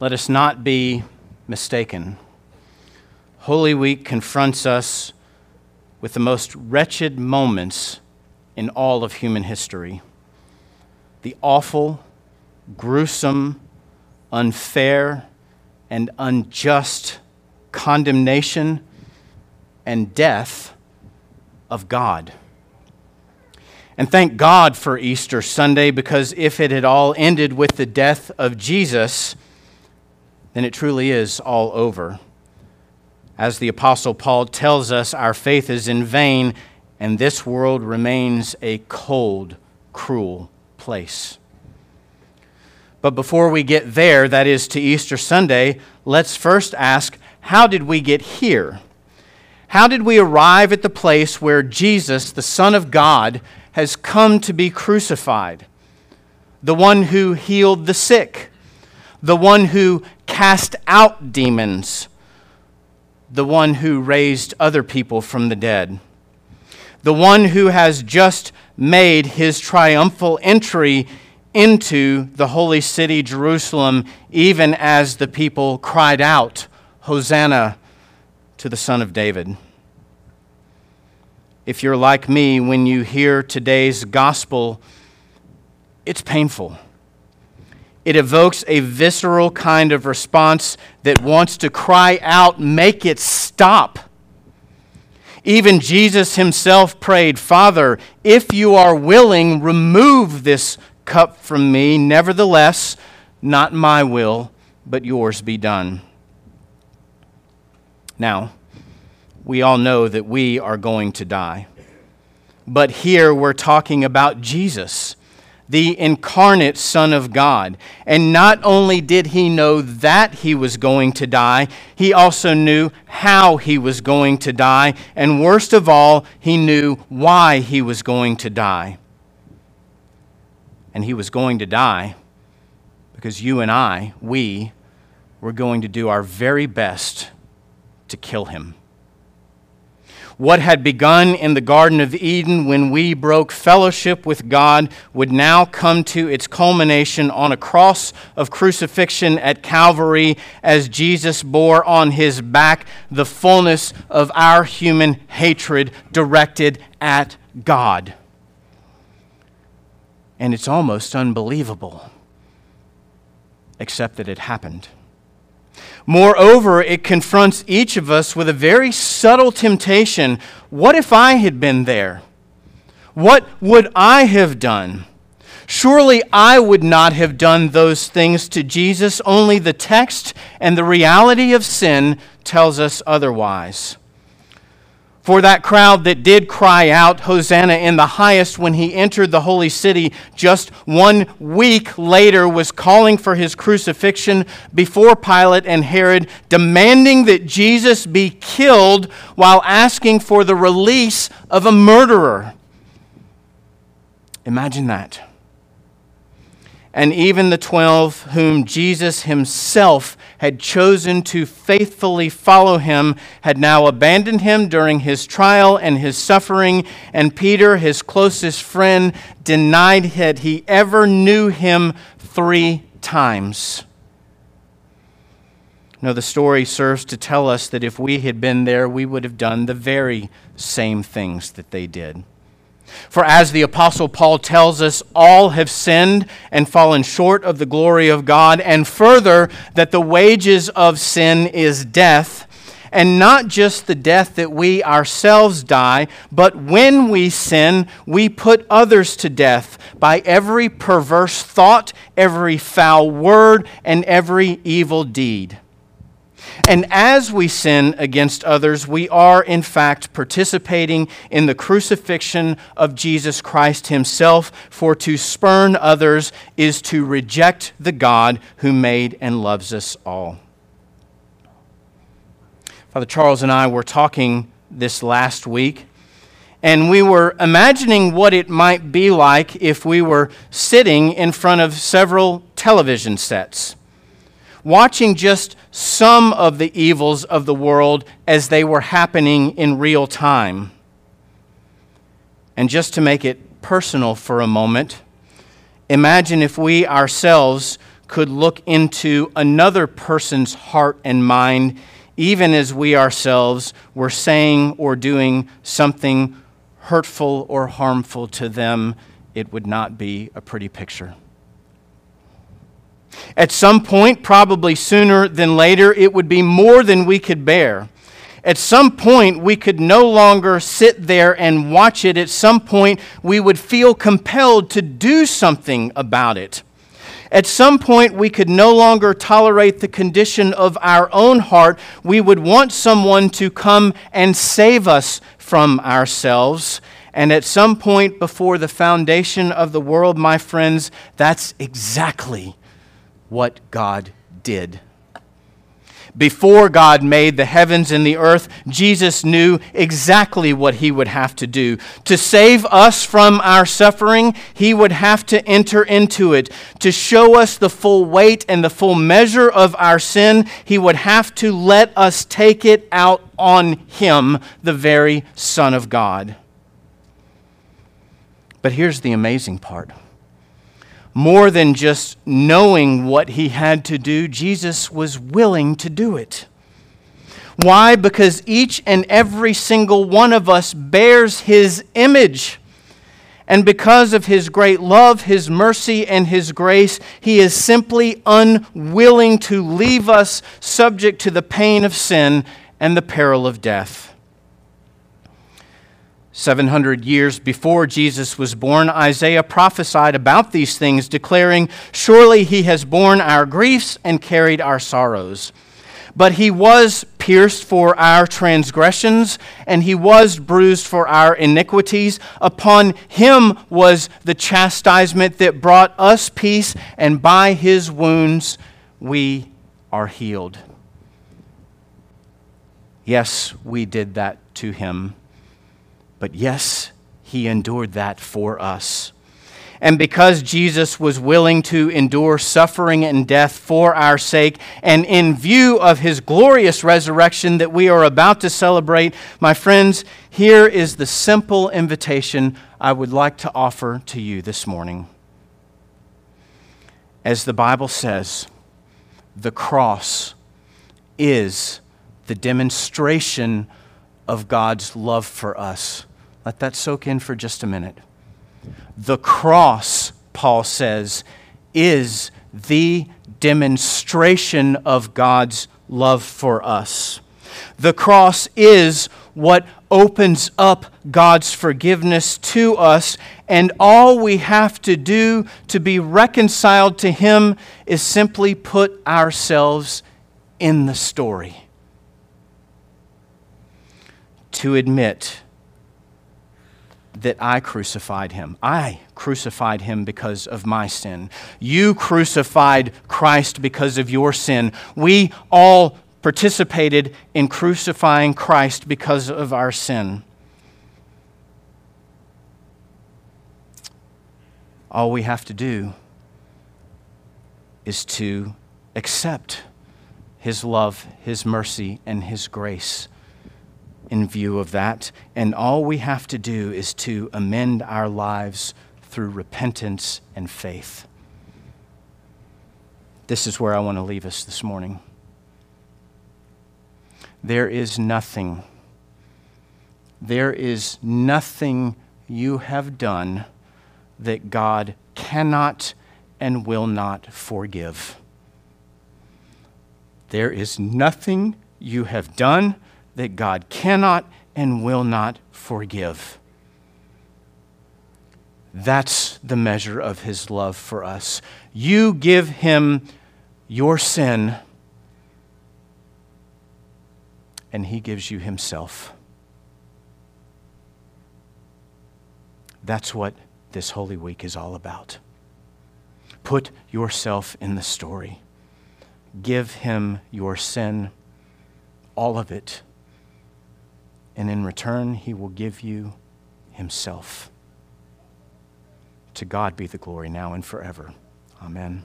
let us not be mistaken. Holy Week confronts us with the most wretched moments in all of human history. The awful, gruesome, unfair, and unjust condemnation and death of God. And thank God for Easter Sunday because if it had all ended with the death of Jesus, then it truly is all over. As the Apostle Paul tells us, our faith is in vain, and this world remains a cold, cruel place. But before we get there, that is to Easter Sunday, let's first ask how did we get here? How did we arrive at the place where Jesus, the Son of God, has come to be crucified, the one who healed the sick, the one who cast out demons, the one who raised other people from the dead, the one who has just made his triumphal entry into the holy city, Jerusalem, even as the people cried out, Hosanna to the Son of David if you're like me, when you hear today's gospel, it's painful. It evokes a visceral kind of response that wants to cry out, Make it stop. Even Jesus himself prayed, Father, if you are willing, remove this cup from me. Nevertheless, not my will, but yours be done. Now, we all know that we are going to die. But here we're talking about Jesus, the incarnate Son of God. And not only did he know that he was going to die, he also knew how he was going to die. And worst of all, he knew why he was going to die. And he was going to die because you and I, we, were going to do our very best to kill him. What had begun in the Garden of Eden when we broke fellowship with God would now come to its culmination on a cross of crucifixion at Calvary as Jesus bore on his back the fullness of our human hatred directed at God. And it's almost unbelievable, except that it happened. Moreover, it confronts each of us with a very subtle temptation. What if I had been there? What would I have done? Surely I would not have done those things to Jesus, only the text and the reality of sin tells us otherwise for that crowd that did cry out, Hosanna in the highest, when he entered the holy city just one week later, was calling for his crucifixion before Pilate and Herod, demanding that Jesus be killed while asking for the release of a murderer. Imagine that. And even the twelve whom Jesus himself had chosen to faithfully follow him had now abandoned him during his trial and his suffering, and Peter, his closest friend, denied that he ever knew him three times. No, the story serves to tell us that if we had been there, we would have done the very same things that they did. For as the Apostle Paul tells us, all have sinned and fallen short of the glory of God, and further, that the wages of sin is death, and not just the death that we ourselves die, but when we sin, we put others to death by every perverse thought, every foul word, and every evil deed. And as we sin against others, we are in fact participating in the crucifixion of Jesus Christ himself, for to spurn others is to reject the God who made and loves us all. Father Charles and I were talking this last week, and we were imagining what it might be like if we were sitting in front of several television sets watching just some of the evils of the world as they were happening in real time. And just to make it personal for a moment, imagine if we ourselves could look into another person's heart and mind, even as we ourselves were saying or doing something hurtful or harmful to them, it would not be a pretty picture. At some point, probably sooner than later, it would be more than we could bear. At some point, we could no longer sit there and watch it. At some point, we would feel compelled to do something about it. At some point, we could no longer tolerate the condition of our own heart. We would want someone to come and save us from ourselves. And at some point before the foundation of the world, my friends, that's exactly what God did. Before God made the heavens and the earth, Jesus knew exactly what he would have to do. To save us from our suffering, he would have to enter into it. To show us the full weight and the full measure of our sin, he would have to let us take it out on him, the very Son of God. But here's the amazing part more than just knowing what he had to do, Jesus was willing to do it. Why? Because each and every single one of us bears his image. And because of his great love, his mercy, and his grace, he is simply unwilling to leave us subject to the pain of sin and the peril of death. 700 years before Jesus was born, Isaiah prophesied about these things, declaring, Surely he has borne our griefs and carried our sorrows. But he was pierced for our transgressions, and he was bruised for our iniquities. Upon him was the chastisement that brought us peace, and by his wounds we are healed. Yes, we did that to him. But yes, he endured that for us. And because Jesus was willing to endure suffering and death for our sake, and in view of his glorious resurrection that we are about to celebrate, my friends, here is the simple invitation I would like to offer to you this morning. As the Bible says, the cross is the demonstration of God's love for us. Let that soak in for just a minute. The cross, Paul says, is the demonstration of God's love for us. The cross is what opens up God's forgiveness to us, and all we have to do to be reconciled to Him is simply put ourselves in the story. To admit that I crucified him. I crucified him because of my sin. You crucified Christ because of your sin. We all participated in crucifying Christ because of our sin. All we have to do is to accept his love, his mercy, and his grace in view of that. And all we have to do is to amend our lives through repentance and faith. This is where I want to leave us this morning. There is nothing, there is nothing you have done that God cannot and will not forgive. There is nothing you have done that God cannot and will not forgive. That's the measure of his love for us. You give him your sin, and he gives you himself. That's what this Holy Week is all about. Put yourself in the story. Give him your sin, all of it and in return, he will give you himself. To God be the glory now and forever. Amen.